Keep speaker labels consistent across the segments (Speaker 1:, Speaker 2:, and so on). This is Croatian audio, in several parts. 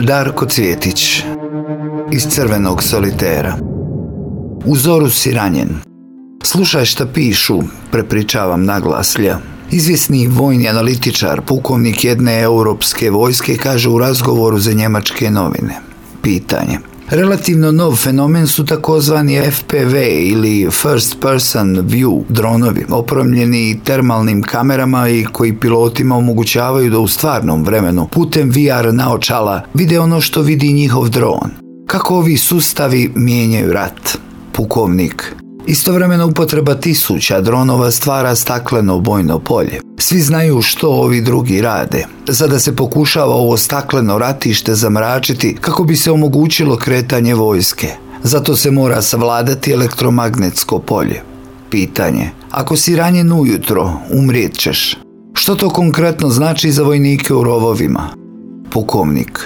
Speaker 1: Darko Cvjetić Iz crvenog solitera U zoru si ranjen Slušaj šta pišu, prepričavam naglaslja. Izvjesni vojni analitičar, pukovnik jedne europske vojske, kaže u razgovoru za njemačke novine. Pitanje. Relativno nov fenomen su takozvani FPV ili First Person View dronovi, opremljeni termalnim kamerama i koji pilotima omogućavaju da u stvarnom vremenu putem VR naočala vide ono što vidi njihov dron. Kako ovi sustavi mijenjaju rat? Pukovnik Istovremeno upotreba tisuća dronova stvara stakleno bojno polje. Svi znaju što ovi drugi rade. Sada se pokušava ovo stakleno ratište zamračiti kako bi se omogućilo kretanje vojske. Zato se mora savladati elektromagnetsko polje. Pitanje. Ako si ranjen ujutro, umrijet ćeš. Što to konkretno znači za vojnike u rovovima? Pukovnik.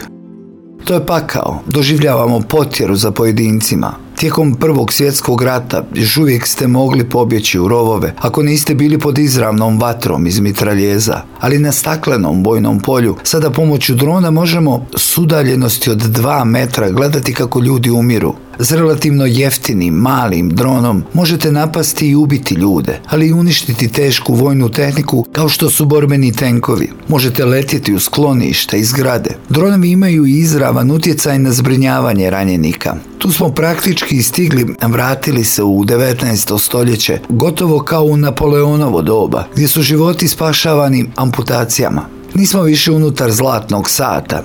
Speaker 1: To je pakao. Doživljavamo potjeru za pojedincima. Tijekom prvog svjetskog rata još uvijek ste mogli pobjeći u rovove ako niste bili pod izravnom vatrom iz mitraljeza, ali na staklenom bojnom polju sada pomoću drona možemo s udaljenosti od dva metra gledati kako ljudi umiru. S relativno jeftinim, malim dronom možete napasti i ubiti ljude, ali i uništiti tešku vojnu tehniku kao što su borbeni tenkovi. Možete letjeti u sklonište i zgrade. Dronovi imaju i izravan utjecaj na zbrinjavanje ranjenika. Tu smo praktički stigli, vratili se u 19. stoljeće, gotovo kao u Napoleonovo doba, gdje su životi spašavani amputacijama. Nismo više unutar zlatnog sata,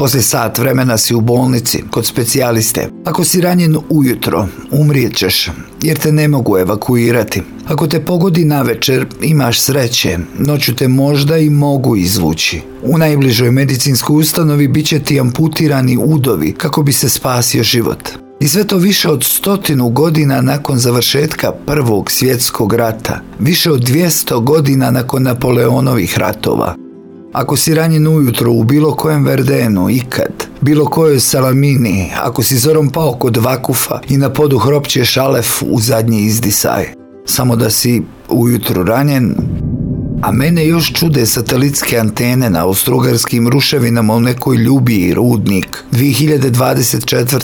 Speaker 1: poslije sat vremena si u bolnici, kod specijaliste. Ako si ranjen ujutro, umrijet ćeš, jer te ne mogu evakuirati. Ako te pogodi na večer, imaš sreće, noću te možda i mogu izvući. U najbližoj medicinskoj ustanovi bit će ti amputirani udovi kako bi se spasio život. I sve to više od stotinu godina nakon završetka Prvog svjetskog rata, više od 200 godina nakon Napoleonovih ratova. Ako si ranjen ujutro u bilo kojem Verdenu, ikad, bilo kojoj Salamini, ako si zorom pao kod Vakufa i na podu hropće šalef u zadnji izdisaj, samo da si ujutro ranjen, a mene još čude satelitske antene na austrugarskim ruševinama u nekoj ljubiji rudnik 2024.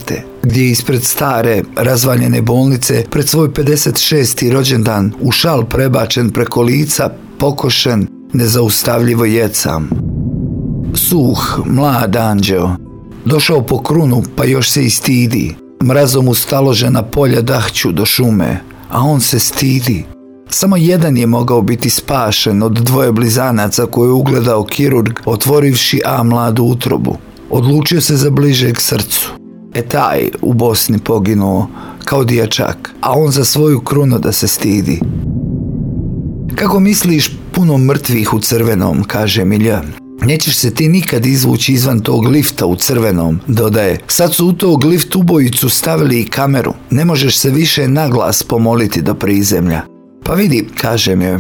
Speaker 1: gdje ispred stare razvaljene bolnice pred svoj 56. rođendan u šal prebačen preko lica, pokošen, nezaustavljivo jecam. Suh, mlad anđeo, došao po krunu pa još se i stidi. Mrazom ustaložena polja dahću do šume, a on se stidi. Samo jedan je mogao biti spašen od dvoje blizanaca koje je ugledao kirurg otvorivši A mladu utrobu. Odlučio se za bližeg srcu. E taj u Bosni poginuo kao dječak, a on za svoju krunu da se stidi. Kako misliš puno mrtvih u crvenom, kaže Milja. Nećeš se ti nikad izvući izvan tog lifta u crvenom, dodaje. Sad su u tog lift ubojicu stavili i kameru. Ne možeš se više naglas pomoliti do prizemlja. Pa vidi, kaže mi,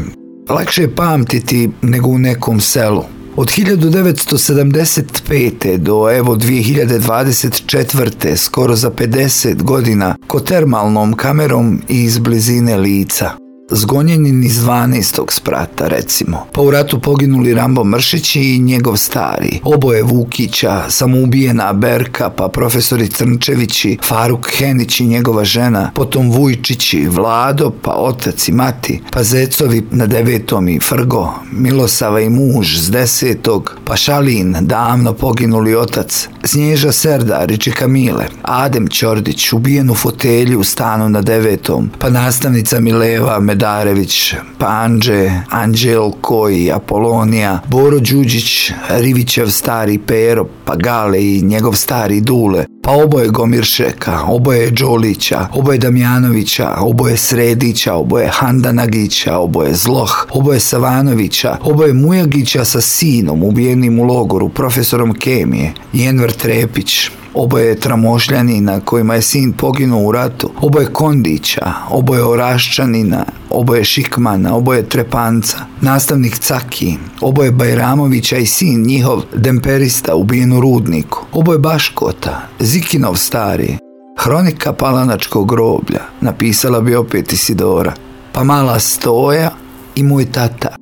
Speaker 1: lakše je pamtiti nego u nekom selu. Od 1975. do evo 2024. skoro za 50 godina ko termalnom kamerom i iz blizine lica zgonjeni iz 12. sprata, recimo. Pa u ratu poginuli Rambo Mršić i njegov stari. Oboje Vukića, samoubijena Berka, pa profesori Crnčevići, Faruk Henić i njegova žena, potom Vujčići, Vlado, pa otac i mati, pa Zecovi na devetom i Frgo, Milosava i muž s desetog, pa Šalin, davno poginuli otac, Snježa Serdar i Kamile, Adem Ćordić, ubijen u fotelju u stanu na devetom, pa nastavnica Mileva, Medarević, Panđe, Anđelko i Apolonija, Boro Đuđić, Rivićev stari Pero, pa Gale i njegov stari Dule, pa oboje Gomiršeka, oboje Đolića, oboje Damjanovića, oboje Sredića, oboje Handanagića, oboje Zloh, oboje Savanovića, oboje Mujagića sa sinom ubijenim u logoru, profesorom kemije, Jenver Trepić, oboje Tramošljanina kojima je sin poginuo u ratu, oboje Kondića, oboje Oraščanina, oboje Šikmana, oboje Trepanca, nastavnik Caki, oboje Bajramovića i sin njihov Demperista ubijen u Rudniku, oboje Baškota, Zikinov stari, Hronika Palanačkog groblja, napisala bi opet Isidora, pa mala stoja i moj tata,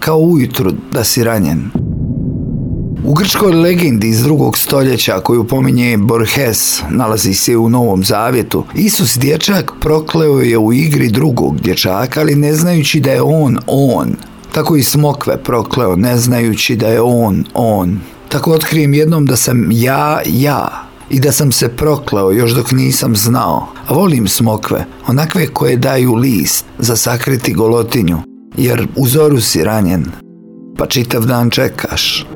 Speaker 1: kao ujutru da si ranjen. U grčkoj legendi iz drugog stoljeća koju pominje Borges, nalazi se u Novom Zavjetu, Isus dječak prokleo je u igri drugog dječaka, ali ne znajući da je on on. Tako i smokve prokleo, ne znajući da je on on. Tako otkrijem jednom da sam ja, ja, i da sam se prokleo još dok nisam znao. A volim smokve, onakve koje daju list za sakriti golotinju, jer u zoru si ranjen, pa čitav dan čekaš.